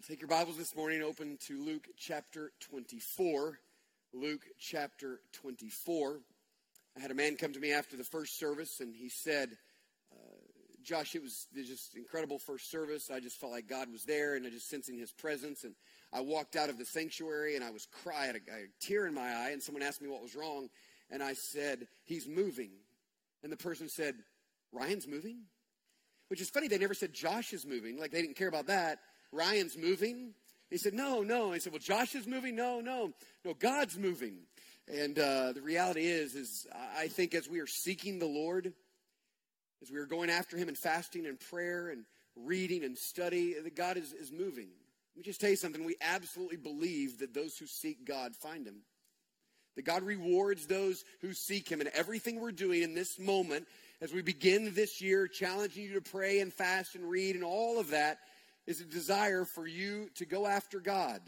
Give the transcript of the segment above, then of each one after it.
Well, take your Bibles this morning, open to Luke chapter 24. Luke chapter 24. I had a man come to me after the first service, and he said, uh, Josh, it was just incredible first service. I just felt like God was there, and I just sensing His presence. And I walked out of the sanctuary, and I was crying, I had a, a tear in my eye, and someone asked me what was wrong, and I said, He's moving. And the person said, Ryan's moving? Which is funny, they never said Josh is moving. Like they didn't care about that. Ryan's moving. He said, No, no. I said, Well, Josh is moving? No, no. No, God's moving. And uh, the reality is, is I think as we are seeking the Lord, as we are going after Him in fasting and prayer and reading and study, that God is, is moving. Let me just tell you something. We absolutely believe that those who seek God find Him. That God rewards those who seek Him. And everything we're doing in this moment, as we begin this year, challenging you to pray and fast and read and all of that, is a desire for you to go after God,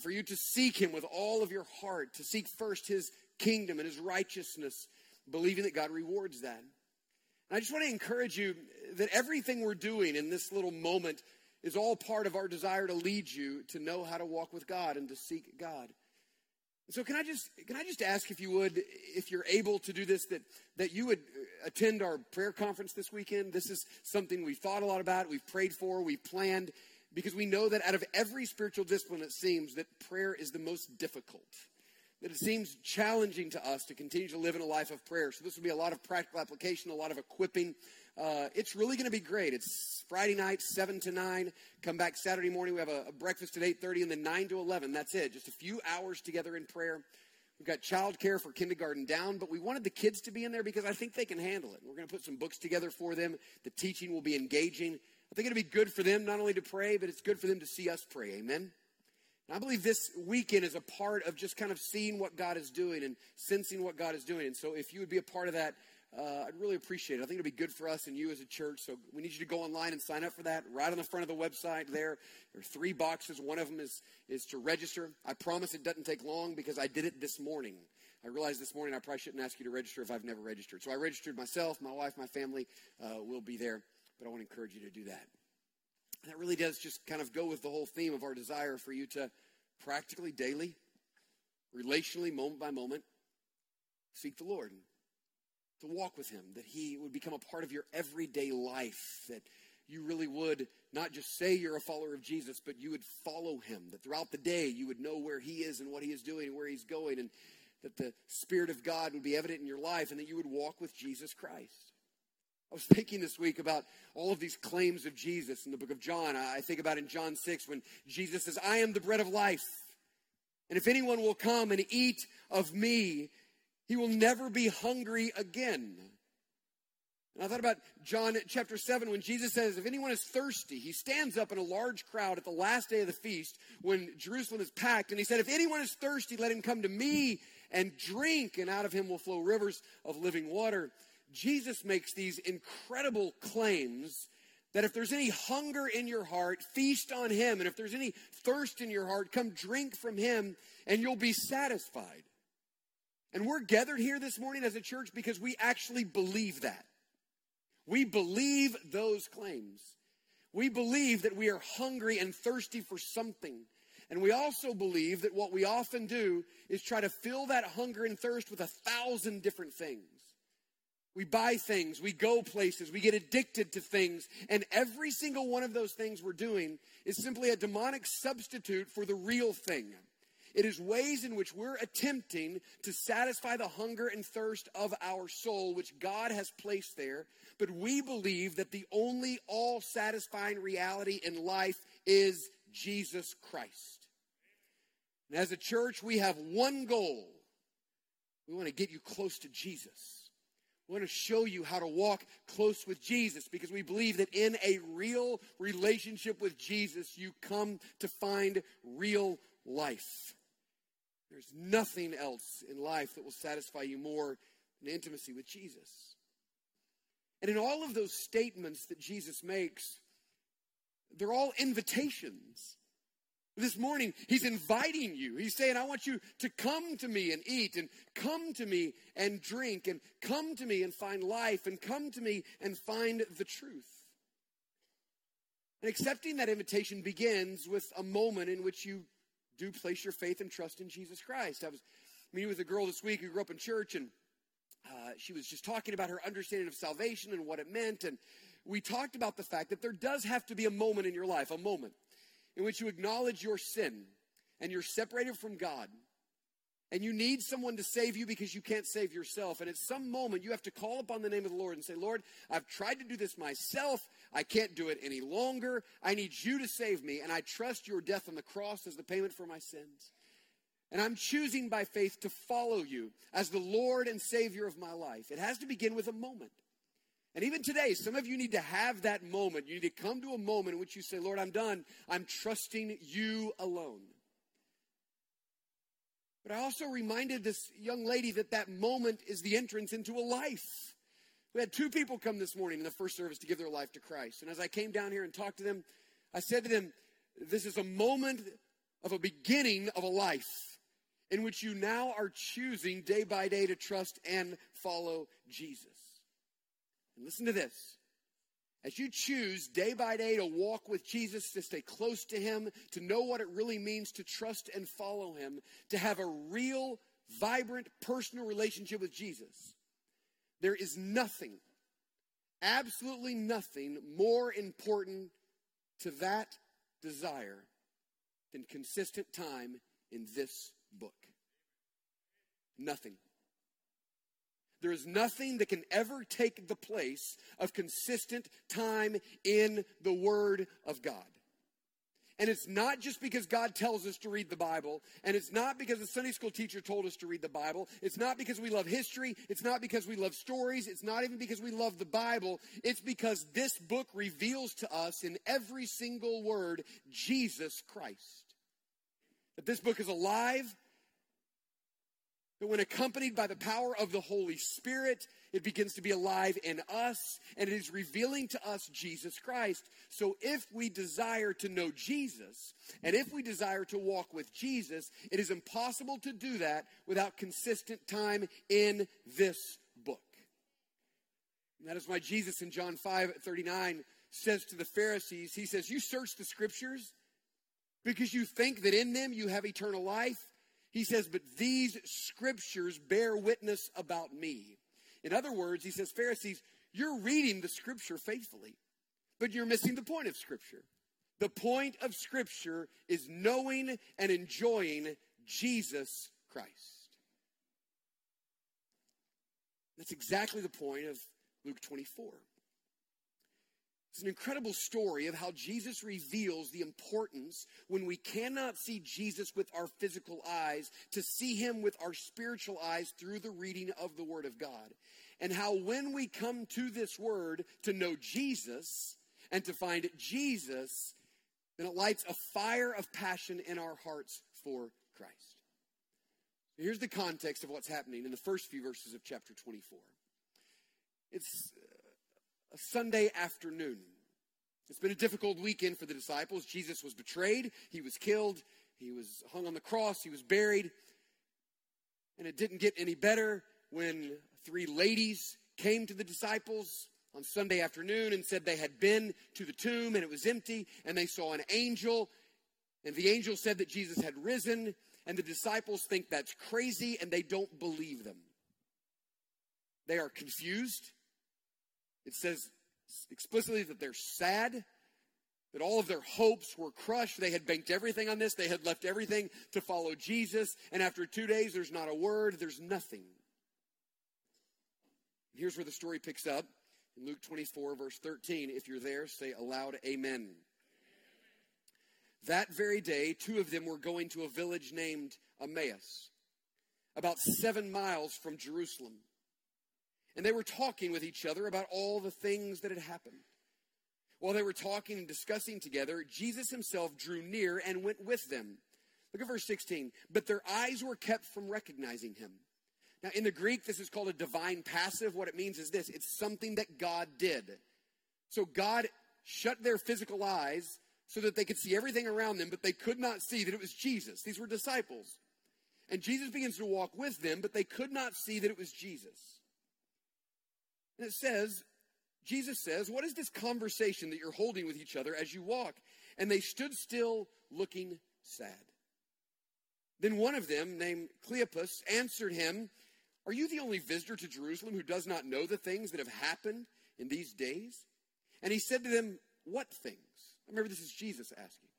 for you to seek Him with all of your heart, to seek first His kingdom and His righteousness, believing that God rewards that. And I just want to encourage you that everything we're doing in this little moment is all part of our desire to lead you to know how to walk with God and to seek God. So can I just can I just ask if you would, if you're able to do this, that that you would attend our prayer conference this weekend. This is something we've thought a lot about, we've prayed for, we've planned, because we know that out of every spiritual discipline, it seems that prayer is the most difficult. That it seems challenging to us to continue to live in a life of prayer. So this will be a lot of practical application, a lot of equipping. Uh, it's really going to be great. It's Friday night, seven to nine. Come back Saturday morning. We have a, a breakfast at eight thirty, and then nine to eleven. That's it. Just a few hours together in prayer. We've got childcare for kindergarten down, but we wanted the kids to be in there because I think they can handle it. We're going to put some books together for them. The teaching will be engaging. I think it'll be good for them not only to pray, but it's good for them to see us pray. Amen. And I believe this weekend is a part of just kind of seeing what God is doing and sensing what God is doing. And so if you would be a part of that, uh, I'd really appreciate it. I think it'll be good for us and you as a church. So we need you to go online and sign up for that. Right on the front of the website there, there are three boxes. One of them is, is to register. I promise it doesn't take long because I did it this morning. I realized this morning I probably shouldn't ask you to register if I've never registered. So I registered myself, my wife, my family uh, will be there. But I want to encourage you to do that. And that really does just kind of go with the whole theme of our desire for you to practically daily, relationally, moment by moment, seek the Lord to walk with Him, that He would become a part of your everyday life, that you really would not just say you're a follower of Jesus, but you would follow Him, that throughout the day you would know where He is and what He is doing and where He's going, and that the Spirit of God would be evident in your life, and that you would walk with Jesus Christ. I was thinking this week about all of these claims of Jesus in the book of John. I think about in John 6 when Jesus says, I am the bread of life. And if anyone will come and eat of me, he will never be hungry again. And I thought about John chapter 7 when Jesus says, If anyone is thirsty, he stands up in a large crowd at the last day of the feast when Jerusalem is packed. And he said, If anyone is thirsty, let him come to me and drink, and out of him will flow rivers of living water. Jesus makes these incredible claims that if there's any hunger in your heart, feast on him. And if there's any thirst in your heart, come drink from him, and you'll be satisfied. And we're gathered here this morning as a church because we actually believe that. We believe those claims. We believe that we are hungry and thirsty for something. And we also believe that what we often do is try to fill that hunger and thirst with a thousand different things. We buy things, we go places, we get addicted to things, and every single one of those things we're doing is simply a demonic substitute for the real thing. It is ways in which we're attempting to satisfy the hunger and thirst of our soul, which God has placed there. But we believe that the only all satisfying reality in life is Jesus Christ. And as a church, we have one goal we want to get you close to Jesus. We want to show you how to walk close with Jesus because we believe that in a real relationship with Jesus, you come to find real life. There's nothing else in life that will satisfy you more than intimacy with Jesus. And in all of those statements that Jesus makes, they're all invitations. This morning, he's inviting you. He's saying, I want you to come to me and eat, and come to me and drink, and come to me and find life, and come to me and find the truth. And accepting that invitation begins with a moment in which you do place your faith and trust in Jesus Christ. I was meeting with a girl this week who grew up in church, and uh, she was just talking about her understanding of salvation and what it meant. And we talked about the fact that there does have to be a moment in your life, a moment in which you acknowledge your sin and you're separated from God and you need someone to save you because you can't save yourself. And at some moment, you have to call upon the name of the Lord and say, Lord, I've tried to do this myself. I can't do it any longer. I need you to save me. And I trust your death on the cross as the payment for my sins. And I'm choosing by faith to follow you as the Lord and Savior of my life. It has to begin with a moment. And even today, some of you need to have that moment. You need to come to a moment in which you say, Lord, I'm done. I'm trusting you alone. But I also reminded this young lady that that moment is the entrance into a life. We had two people come this morning in the first service to give their life to Christ. And as I came down here and talked to them, I said to them, This is a moment of a beginning of a life in which you now are choosing day by day to trust and follow Jesus. And listen to this as you choose day by day to walk with Jesus, to stay close to Him, to know what it really means to trust and follow Him, to have a real, vibrant, personal relationship with Jesus, there is nothing, absolutely nothing more important to that desire than consistent time in this book. Nothing. There is nothing that can ever take the place of consistent time in the Word of God. And it's not just because God tells us to read the Bible, and it's not because a Sunday school teacher told us to read the Bible. It's not because we love history. It's not because we love stories. It's not even because we love the Bible. It's because this book reveals to us in every single word Jesus Christ. That this book is alive, that when accompanied by the power of the Holy Spirit, it begins to be alive in us and it is revealing to us Jesus Christ. So if we desire to know Jesus and if we desire to walk with Jesus, it is impossible to do that without consistent time in this book. And that is why Jesus in John 5 39 says to the Pharisees, He says, You search the scriptures because you think that in them you have eternal life he says, But these scriptures bear witness about me. In other words, he says, Pharisees, you're reading the scripture faithfully, but you're missing the point of scripture. The point of scripture is knowing and enjoying Jesus Christ. That's exactly the point of Luke 24. It's an incredible story of how Jesus reveals the importance when we cannot see Jesus with our physical eyes to see him with our spiritual eyes through the reading of the Word of God. And how when we come to this Word to know Jesus and to find Jesus, then it lights a fire of passion in our hearts for Christ. Here's the context of what's happening in the first few verses of chapter 24. It's a Sunday afternoon. It's been a difficult weekend for the disciples. Jesus was betrayed, he was killed, he was hung on the cross, he was buried. And it didn't get any better when three ladies came to the disciples on Sunday afternoon and said they had been to the tomb and it was empty, and they saw an angel, and the angel said that Jesus had risen, and the disciples think that's crazy and they don't believe them. They are confused. It says explicitly that they're sad, that all of their hopes were crushed. They had banked everything on this, they had left everything to follow Jesus, and after two days, there's not a word, there's nothing. Here's where the story picks up in Luke 24, verse 13. If you're there, say aloud, Amen. That very day, two of them were going to a village named Emmaus, about seven miles from Jerusalem. And they were talking with each other about all the things that had happened. While they were talking and discussing together, Jesus himself drew near and went with them. Look at verse 16. But their eyes were kept from recognizing him. Now, in the Greek, this is called a divine passive. What it means is this it's something that God did. So God shut their physical eyes so that they could see everything around them, but they could not see that it was Jesus. These were disciples. And Jesus begins to walk with them, but they could not see that it was Jesus. And it says Jesus says, What is this conversation that you're holding with each other as you walk? And they stood still, looking sad. Then one of them, named Cleopas, answered him, Are you the only visitor to Jerusalem who does not know the things that have happened in these days? And he said to them, What things? Remember, this is Jesus asking.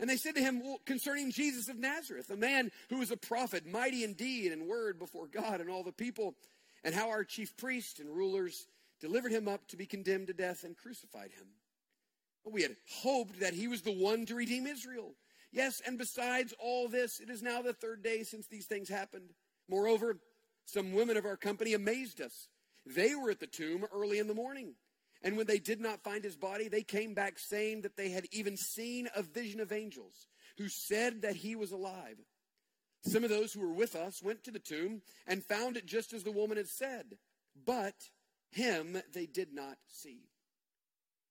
And they said to him, Well, concerning Jesus of Nazareth, a man who was a prophet, mighty indeed in word before God and all the people, and how our chief priests and rulers delivered him up to be condemned to death and crucified him. We had hoped that he was the one to redeem Israel. Yes, and besides all this, it is now the third day since these things happened. Moreover, some women of our company amazed us. They were at the tomb early in the morning. And when they did not find his body, they came back saying that they had even seen a vision of angels who said that he was alive. Some of those who were with us went to the tomb and found it just as the woman had said, but him they did not see.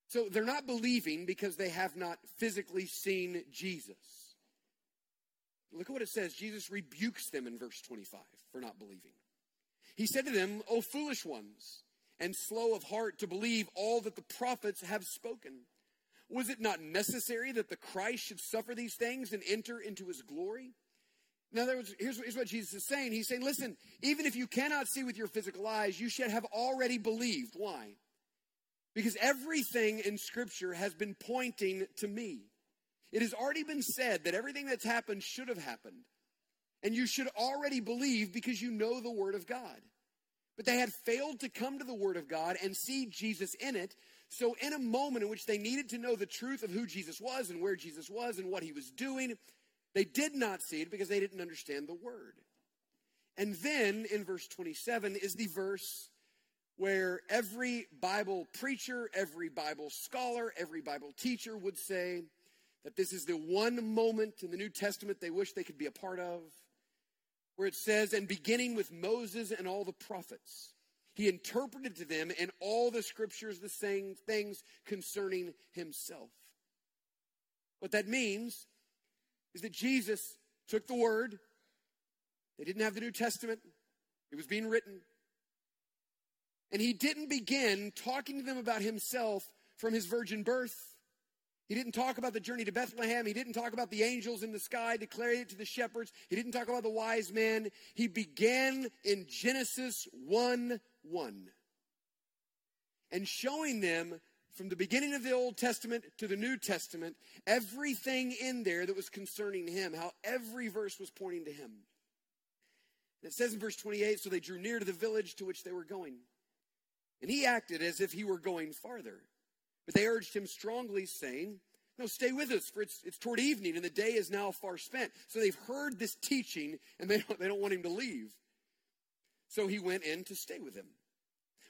So they're not believing because they have not physically seen Jesus. Look at what it says. Jesus rebukes them in verse 25 for not believing. He said to them, O foolish ones, and slow of heart to believe all that the prophets have spoken. Was it not necessary that the Christ should suffer these things and enter into his glory? In other words, here's, here's what Jesus is saying. He's saying, listen, even if you cannot see with your physical eyes, you should have already believed. Why? Because everything in Scripture has been pointing to me. It has already been said that everything that's happened should have happened. And you should already believe because you know the Word of God. But they had failed to come to the Word of God and see Jesus in it. So, in a moment in which they needed to know the truth of who Jesus was and where Jesus was and what he was doing, they did not see it because they didn't understand the Word. And then in verse 27 is the verse where every Bible preacher, every Bible scholar, every Bible teacher would say that this is the one moment in the New Testament they wish they could be a part of, where it says, and beginning with Moses and all the prophets, he interpreted to them in all the scriptures the same things concerning himself. What that means is that Jesus took the word, they didn't have the New Testament, it was being written. And he didn't begin talking to them about himself from his virgin birth. He didn't talk about the journey to Bethlehem. He didn't talk about the angels in the sky declaring it to the shepherds. He didn't talk about the wise men. He began in Genesis 1 1 and showing them from the beginning of the Old Testament to the New Testament everything in there that was concerning him, how every verse was pointing to him. And it says in verse 28 so they drew near to the village to which they were going. And he acted as if he were going farther. But they urged him strongly, saying, No, stay with us, for it's, it's toward evening, and the day is now far spent. So they've heard this teaching, and they don't, they don't want him to leave. So he went in to stay with them.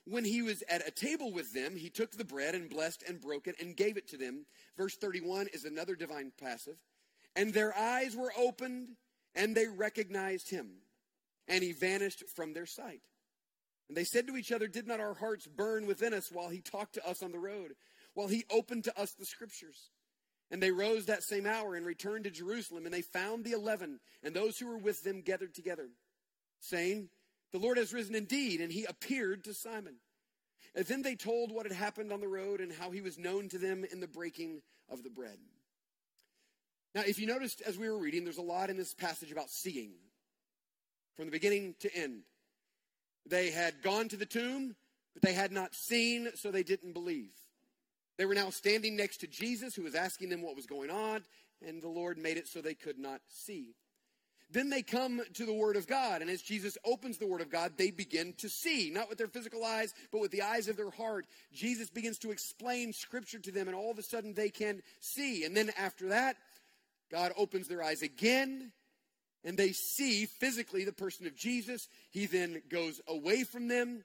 When he was at a table with them, he took the bread and blessed and broke it and gave it to them. Verse 31 is another divine passive. And their eyes were opened, and they recognized him, and he vanished from their sight. And they said to each other, Did not our hearts burn within us while he talked to us on the road, while he opened to us the scriptures? And they rose that same hour and returned to Jerusalem, and they found the eleven and those who were with them gathered together, saying, The Lord has risen indeed, and he appeared to Simon. And then they told what had happened on the road and how he was known to them in the breaking of the bread. Now, if you noticed as we were reading, there's a lot in this passage about seeing from the beginning to end. They had gone to the tomb, but they had not seen, so they didn't believe. They were now standing next to Jesus, who was asking them what was going on, and the Lord made it so they could not see. Then they come to the Word of God, and as Jesus opens the Word of God, they begin to see, not with their physical eyes, but with the eyes of their heart. Jesus begins to explain Scripture to them, and all of a sudden they can see. And then after that, God opens their eyes again, and they see physically the person of Jesus. He then goes away from them.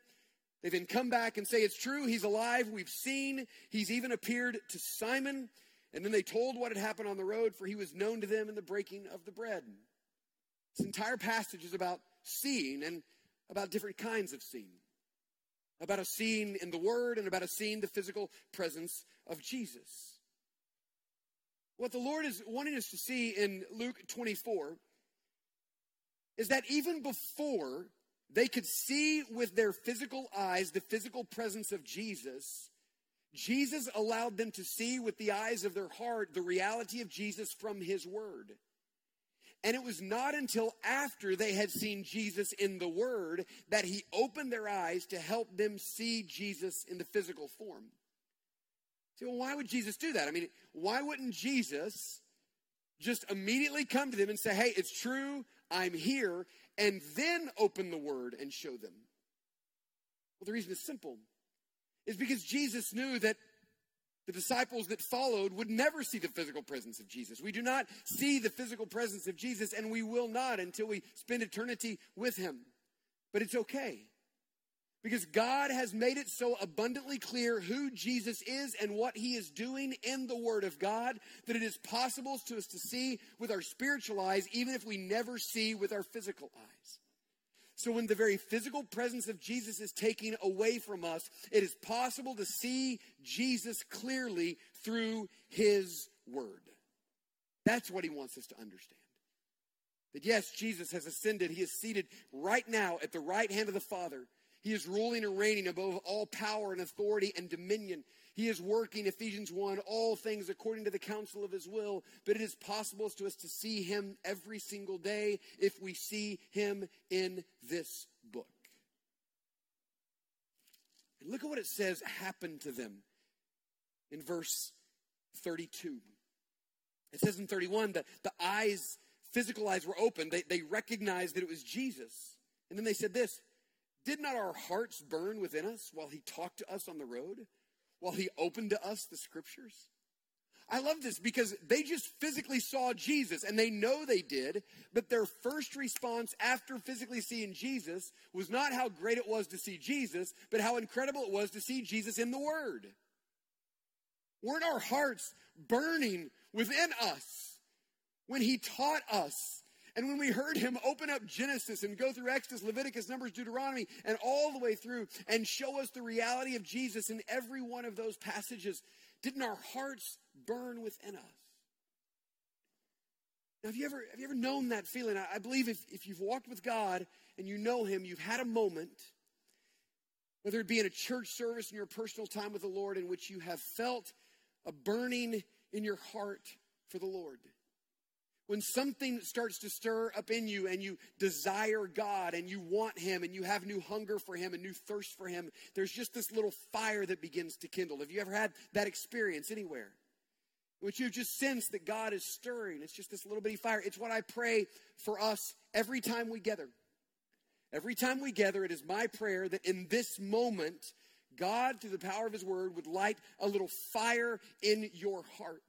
They then come back and say, It's true, he's alive. We've seen. He's even appeared to Simon. And then they told what had happened on the road, for he was known to them in the breaking of the bread. This entire passage is about seeing and about different kinds of seeing. About a seeing in the Word and about a seeing the physical presence of Jesus. What the Lord is wanting us to see in Luke 24 is that even before they could see with their physical eyes the physical presence of Jesus. Jesus allowed them to see with the eyes of their heart the reality of Jesus from his word. And it was not until after they had seen Jesus in the Word that He opened their eyes to help them see Jesus in the physical form. So, well, why would Jesus do that? I mean, why wouldn't Jesus just immediately come to them and say, hey, it's true, I'm here, and then open the Word and show them? Well, the reason is simple. Is because Jesus knew that the disciples that followed would never see the physical presence of Jesus. We do not see the physical presence of Jesus, and we will not until we spend eternity with him. But it's okay. Because God has made it so abundantly clear who Jesus is and what he is doing in the Word of God that it is possible to us to see with our spiritual eyes, even if we never see with our physical eyes. So, when the very physical presence of Jesus is taken away from us, it is possible to see Jesus clearly through his word. That's what he wants us to understand. That yes, Jesus has ascended. He is seated right now at the right hand of the Father. He is ruling and reigning above all power and authority and dominion. He is working, Ephesians 1, all things according to the counsel of his will, but it is possible to us to see him every single day if we see him in this book. And look at what it says happened to them in verse 32. It says in 31 that the eyes, physical eyes were open. They, they recognized that it was Jesus. And then they said this Did not our hearts burn within us while he talked to us on the road? While he opened to us the scriptures? I love this because they just physically saw Jesus and they know they did, but their first response after physically seeing Jesus was not how great it was to see Jesus, but how incredible it was to see Jesus in the Word. Weren't our hearts burning within us when He taught us and when we heard him open up Genesis and go through Exodus, Leviticus, Numbers, Deuteronomy, and all the way through and show us the reality of Jesus in every one of those passages, didn't our hearts burn within us? Now, have you ever, have you ever known that feeling? I, I believe if, if you've walked with God and you know him, you've had a moment, whether it be in a church service in your personal time with the Lord, in which you have felt a burning in your heart for the Lord. When something starts to stir up in you and you desire God and you want Him and you have new hunger for Him and new thirst for Him, there's just this little fire that begins to kindle. Have you ever had that experience anywhere? Which you've just sensed that God is stirring. It's just this little bitty fire. It's what I pray for us every time we gather. Every time we gather, it is my prayer that in this moment, God, through the power of His Word, would light a little fire in your heart.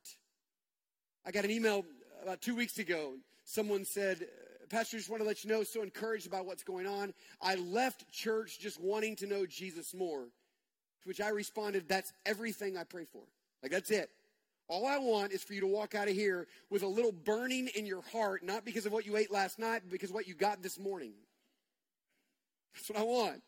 I got an email about two weeks ago, someone said, Pastor, just want to let you know, so encouraged about what's going on. I left church just wanting to know Jesus more. To which I responded, That's everything I pray for. Like, that's it. All I want is for you to walk out of here with a little burning in your heart, not because of what you ate last night, but because of what you got this morning. That's what I want.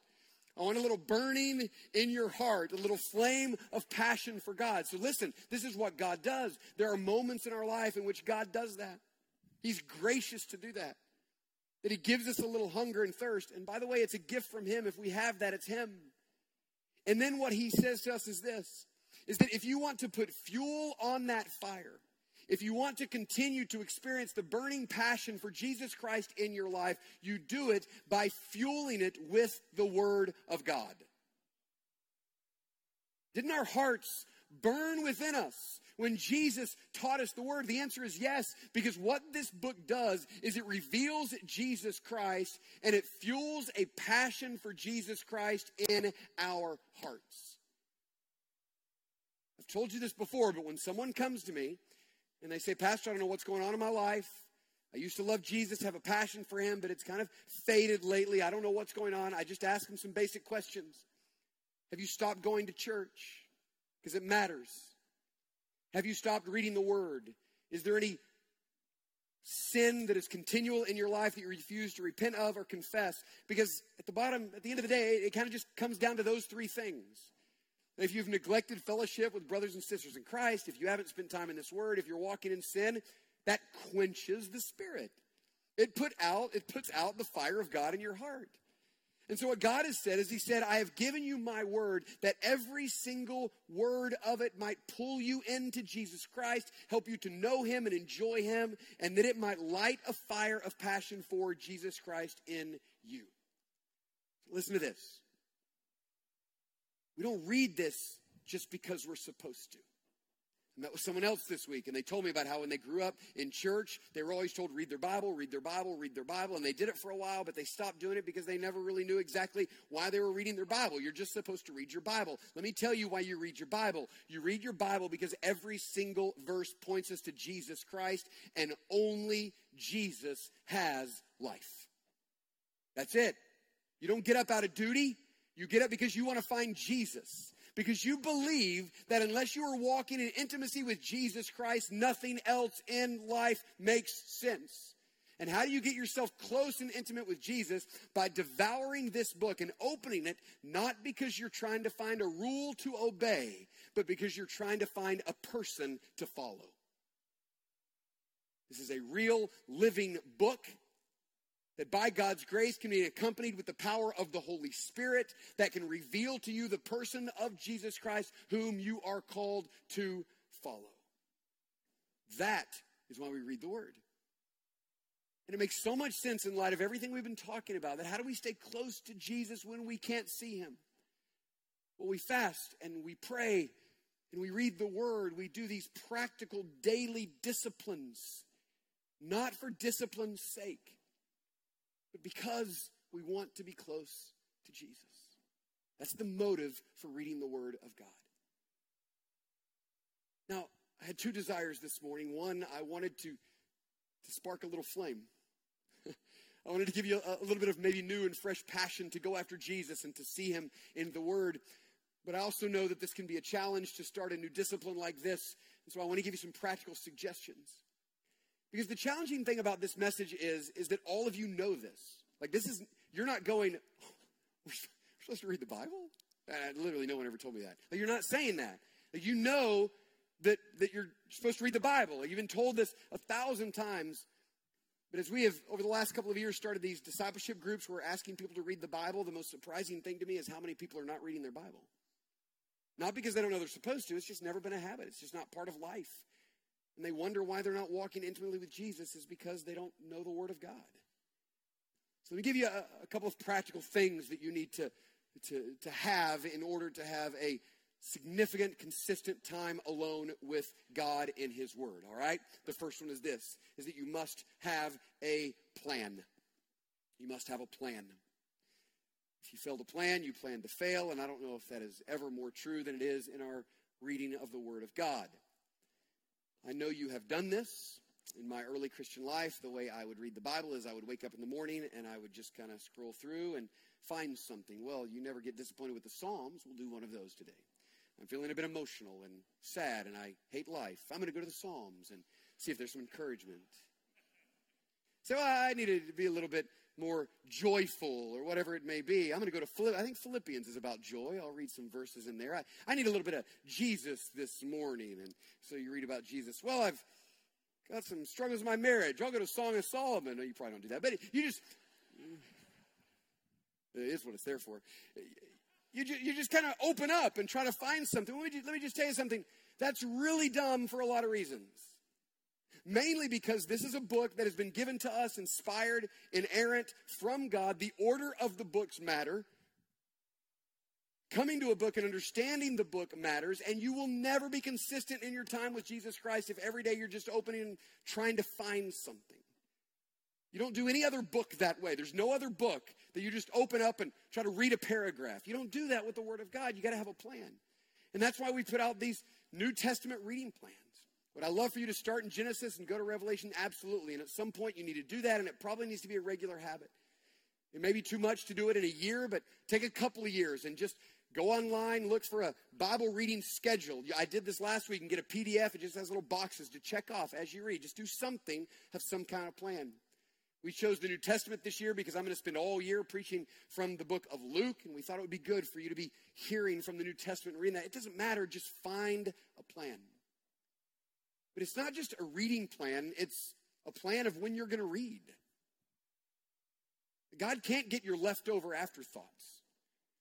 I want a little burning in your heart, a little flame of passion for God. So listen, this is what God does. There are moments in our life in which God does that. He's gracious to do that. That He gives us a little hunger and thirst. And by the way, it's a gift from Him. If we have that, it's Him. And then what He says to us is this is that if you want to put fuel on that fire, if you want to continue to experience the burning passion for Jesus Christ in your life, you do it by fueling it with the Word of God. Didn't our hearts burn within us when Jesus taught us the Word? The answer is yes, because what this book does is it reveals Jesus Christ and it fuels a passion for Jesus Christ in our hearts. I've told you this before, but when someone comes to me and they say, Pastor, I don't know what's going on in my life. I used to love Jesus, have a passion for him, but it's kind of faded lately. I don't know what's going on. I just ask them some basic questions. Have you stopped going to church? Because it matters. Have you stopped reading the Word? Is there any sin that is continual in your life that you refuse to repent of or confess? Because at the bottom, at the end of the day, it kind of just comes down to those three things. If you've neglected fellowship with brothers and sisters in Christ, if you haven't spent time in this word, if you're walking in sin, that quenches the spirit. It put out, it puts out the fire of God in your heart. And so, what God has said is, He said, I have given you my word that every single word of it might pull you into Jesus Christ, help you to know Him and enjoy Him, and that it might light a fire of passion for Jesus Christ in you. Listen to this. We don't read this just because we're supposed to. I met with someone else this week, and they told me about how when they grew up in church, they were always told, read their Bible, read their Bible, read their Bible. And they did it for a while, but they stopped doing it because they never really knew exactly why they were reading their Bible. You're just supposed to read your Bible. Let me tell you why you read your Bible. You read your Bible because every single verse points us to Jesus Christ, and only Jesus has life. That's it. You don't get up out of duty. You get up because you want to find Jesus because you believe that unless you are walking in intimacy with Jesus Christ, nothing else in life makes sense. And how do you get yourself close and intimate with Jesus? By devouring this book and opening it, not because you're trying to find a rule to obey, but because you're trying to find a person to follow. This is a real living book that by God's grace can be accompanied with the power of the Holy Spirit that can reveal to you the person of Jesus Christ whom you are called to follow. That is why we read the Word. And it makes so much sense in light of everything we've been talking about that how do we stay close to Jesus when we can't see Him? Well, we fast and we pray and we read the Word. We do these practical daily disciplines, not for discipline's sake but because we want to be close to Jesus. That's the motive for reading the Word of God. Now, I had two desires this morning. One, I wanted to, to spark a little flame. I wanted to give you a, a, little bit of maybe new and fresh passion to go after Jesus and to see Him in the Word. But I also know that this can be a challenge to start a new discipline like this. And so I want to give you some practical suggestions. Because the challenging thing about this message is, is that all of you know this. Like, this is, you're not going, oh, we're supposed to read the Bible? Uh, literally, no one ever told me that. Like, you're not saying that. Like, you know that, that you're supposed to read the Bible. Like, you've been told this a thousand times. But as we have, over the last couple of years, started these discipleship groups, we're asking people to read the Bible. The most surprising thing to me is how many people are not reading their Bible. Not because they don't know they're supposed to, it's just never been a habit. It's just not part of life and they wonder why they're not walking intimately with Jesus is because they don't know the Word of God. So let me give you a, a couple of practical things that you need to, to, to have in order to have a significant, consistent time alone with God in His Word. All right? The first one is this is that you must have a plan. You must have a plan. If you fail to plan, you plan to fail, and I don't know if that is ever more true than it is in our reading of the Word of God. I know you have done this in my early Christian life. The way I would read the Bible is I would wake up in the morning and I would just kind of scroll through and find something. Well, you never get disappointed with the Psalms. We'll do one of those today. I'm feeling a bit emotional and sad and I hate life. I'm going to go to the Psalms and see if there's some encouragement. So I needed to be a little bit more joyful or whatever it may be. I'm going to go to Philipp. I think Philippians is about joy. I'll read some verses in there. I, I need a little bit of Jesus this morning. And so you read about Jesus. Well, I've got some struggles in my marriage. I'll go to Song of Solomon. No, you probably don't do that. But you just, it is what it's there for. You, just, you just kind of open up and try to find something. Let me, just, let me just tell you something. That's really dumb for a lot of reasons mainly because this is a book that has been given to us, inspired, inerrant from God. The order of the books matter. Coming to a book and understanding the book matters, and you will never be consistent in your time with Jesus Christ if every day you're just opening and trying to find something. You don't do any other book that way. There's no other book that you just open up and try to read a paragraph. You don't do that with the Word of God. You got to have a plan. And that's why we put out these New Testament reading plans. Would I love for you to start in Genesis and go to Revelation? Absolutely. And at some point, you need to do that, and it probably needs to be a regular habit. It may be too much to do it in a year, but take a couple of years and just go online, look for a Bible reading schedule. I did this last week and get a PDF. It just has little boxes to check off as you read. Just do something, have some kind of plan. We chose the New Testament this year because I'm going to spend all year preaching from the book of Luke, and we thought it would be good for you to be hearing from the New Testament and reading that. It doesn't matter, just find a plan. But it's not just a reading plan, it's a plan of when you're going to read. God can't get your leftover afterthoughts.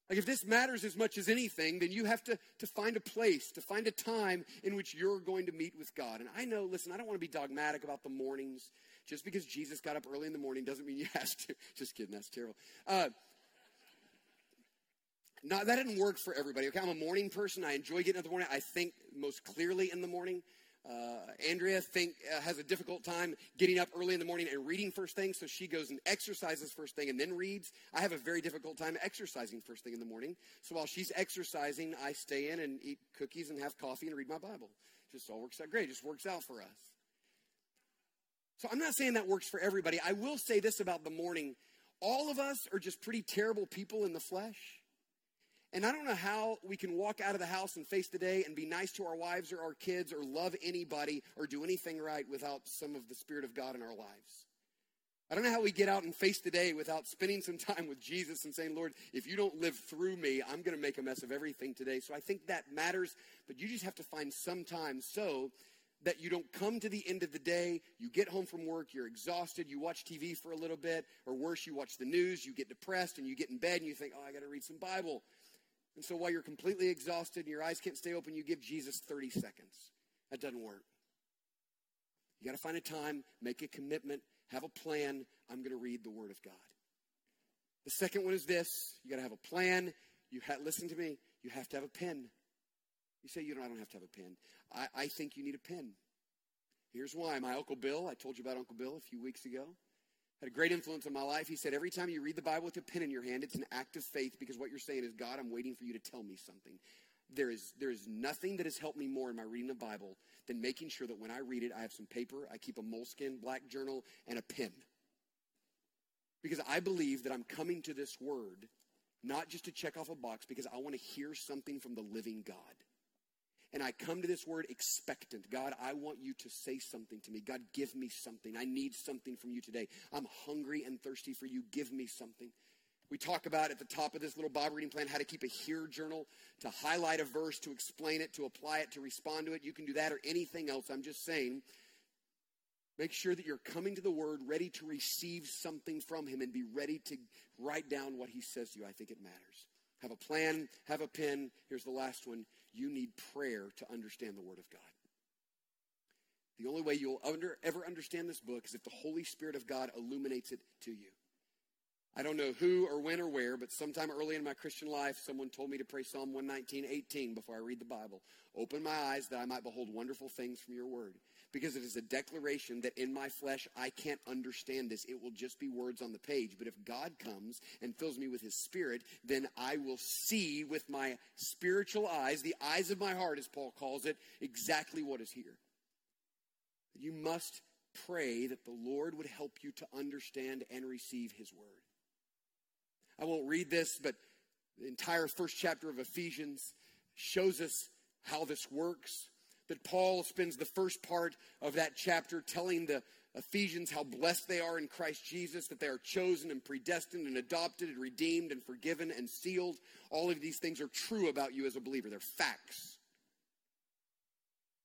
Like, if this matters as much as anything, then you have to, to find a place, to find a time in which you're going to meet with God. And I know, listen, I don't want to be dogmatic about the mornings. Just because Jesus got up early in the morning doesn't mean you have to. Just kidding, that's terrible. Uh, no, that didn't work for everybody. Okay, I'm a morning person. I enjoy getting up in the morning. I think most clearly in the morning. Uh, Andrea think uh, has a difficult time getting up early in the morning and reading first thing, so she goes and exercises first thing and then reads. I have a very difficult time exercising first thing in the morning. So while she's exercising, I stay in and eat cookies and have coffee and read my Bible. Just all works out great. It just works out for us. So I'm not saying that works for everybody. I will say this about the morning: all of us are just pretty terrible people in the flesh. And I don't know how we can walk out of the house and face the day and be nice to our wives or our kids or love anybody or do anything right without some of the Spirit of God in our lives. I don't know how we get out and face the day without spending some time with Jesus and saying, Lord, if you don't live through me, I'm going to make a mess of everything today. So I think that matters, but you just have to find some time so that you don't come to the end of the day, you get home from work, you're exhausted, you watch TV for a little bit, or worse, you watch the news, you get depressed, and you get in bed and you think, oh, I got to read some Bible. And so while you're completely exhausted and your eyes can't stay open, you give Jesus 30 seconds. That doesn't work. You got to find a time, make a commitment, have a plan. I'm going to read the Word of God. The second one is this you got to have a plan. You ha- listen to me. You have to have a pen. You say, you know, I don't have to have a pen. I, I think you need a pen. Here's why. My Uncle Bill, I told you about Uncle Bill a few weeks ago had a great influence on my life. He said, Every time you read the Bible with a pen in your hand, it's an act of faith because what you're saying is, God, I'm waiting for you to tell me something. There is, there is nothing that has helped me more in my reading the Bible than making sure that when I read it, I have some paper, I keep a moleskin black journal, and a pen. Because I believe that I'm coming to this word not just to check off a box, because I want to hear something from the living God. And I come to this word expectant. God, I want you to say something to me. God, give me something. I need something from you today. I'm hungry and thirsty for you. Give me something. We talk about at the top of this little Bible reading plan how to keep a hear journal, to highlight a verse, to explain it, to apply it, to respond to it. You can do that or anything else. I'm just saying, make sure that you're coming to the Word ready to receive something from Him and be ready to write down what He says to you. I think it matters. Have a plan, have a pen. Here's the last one you need prayer to understand the Word of God. The only way you'll under, ever understand this book is if the Holy Spirit of God illuminates it to you. I don't know who or when or where, but sometime early in my Christian life, someone told me to pray Psalm 119, 18 before I read the Bible. Open my eyes that I might behold wonderful things from your word because it is a declaration that in my flesh I can't understand this. It will just be words on the page. But if God comes and fills me with his spirit, then I will see with my spiritual eyes, the eyes of my heart, as Paul calls it, exactly what is here. You must pray that the Lord would help you to understand and receive his word. I won't read this, but the entire first chapter of Ephesians shows us how this works that Paul spends the first part of that chapter telling the Ephesians how blessed they are in Christ Jesus, that they are chosen and predestined and adopted and redeemed and forgiven and sealed. All of these things are true about you as a believer, they're facts.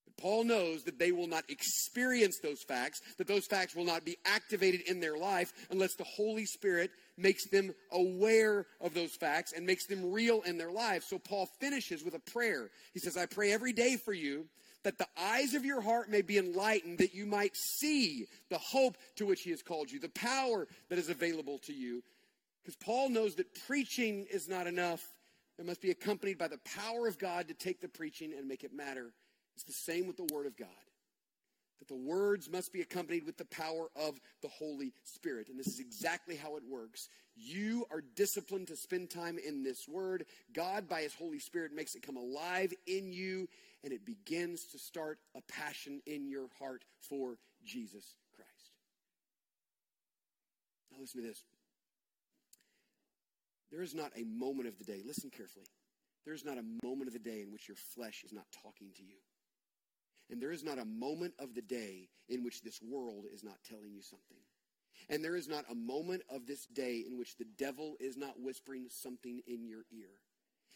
But Paul knows that they will not experience those facts, that those facts will not be activated in their life unless the Holy Spirit makes them aware of those facts and makes them real in their lives. So Paul finishes with a prayer. He says, I pray every day for you that the eyes of your heart may be enlightened, that you might see the hope to which he has called you, the power that is available to you. Because Paul knows that preaching is not enough. It must be accompanied by the power of God to take the preaching and make it matter. It's the same with the Word of God. That the words must be accompanied with the power of the Holy Spirit. And this is exactly how it works. You are disciplined to spend time in this Word. God, by His Holy Spirit, makes it come alive in you and it begins to start a passion in your heart for Jesus Christ. Now, listen to this. There is not a moment of the day, listen carefully. There is not a moment of the day in which your flesh is not talking to you. And there is not a moment of the day in which this world is not telling you something. And there is not a moment of this day in which the devil is not whispering something in your ear.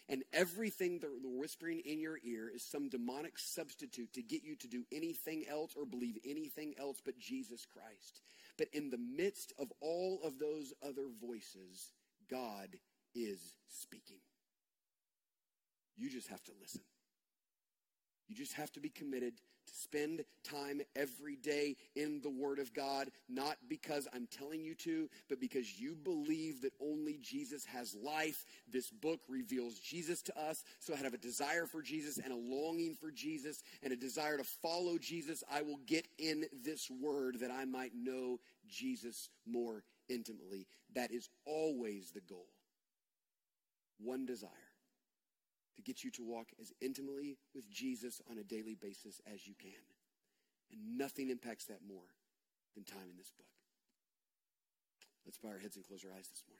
And everything they're whispering in your ear is some demonic substitute to get you to do anything else or believe anything else but Jesus Christ. But in the midst of all of those other voices, God is speaking. You just have to listen. You just have to be committed to spend time every day in the Word of God, not because I'm telling you to, but because you believe that only Jesus has life. This book reveals Jesus to us. So I have a desire for Jesus and a longing for Jesus and a desire to follow Jesus. I will get in this Word that I might know Jesus more intimately. That is always the goal. One desire to get you to walk as intimately with Jesus on a daily basis as you can. And nothing impacts that more than time in this book. Let's bow our heads and close our eyes this morning.